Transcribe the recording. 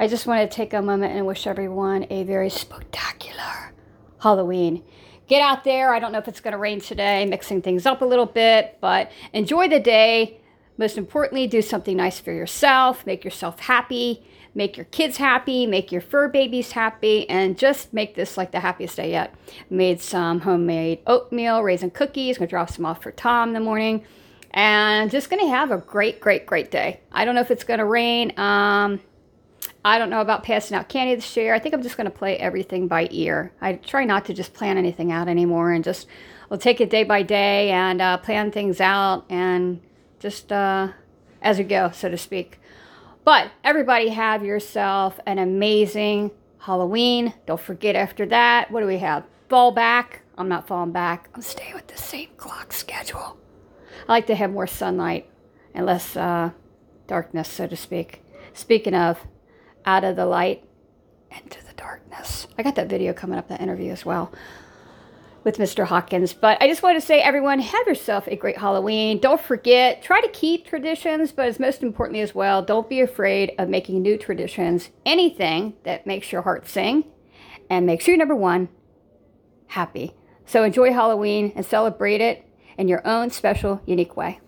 I just want to take a moment and wish everyone a very spectacular Halloween. Get out there. I don't know if it's going to rain today, mixing things up a little bit, but enjoy the day. Most importantly, do something nice for yourself, make yourself happy, make your kids happy, make your fur babies happy, and just make this like the happiest day yet. Made some homemade oatmeal, raisin cookies, gonna drop some off for Tom in the morning, and just gonna have a great, great, great day. I don't know if it's gonna rain. Um, I don't know about passing out candy this year. I think I'm just going to play everything by ear. I try not to just plan anything out anymore and just we'll take it day by day and uh, plan things out and just uh, as we go, so to speak. But everybody have yourself an amazing Halloween. Don't forget after that, what do we have? Fall back. I'm not falling back. I'm staying with the same clock schedule. I like to have more sunlight and less uh, darkness, so to speak. Speaking of, out of the light into the darkness. I got that video coming up, that interview as well with Mr. Hawkins. But I just want to say, everyone, have yourself a great Halloween. Don't forget, try to keep traditions, but as most importantly as well, don't be afraid of making new traditions. Anything that makes your heart sing and makes you, number one, happy. So enjoy Halloween and celebrate it in your own special, unique way.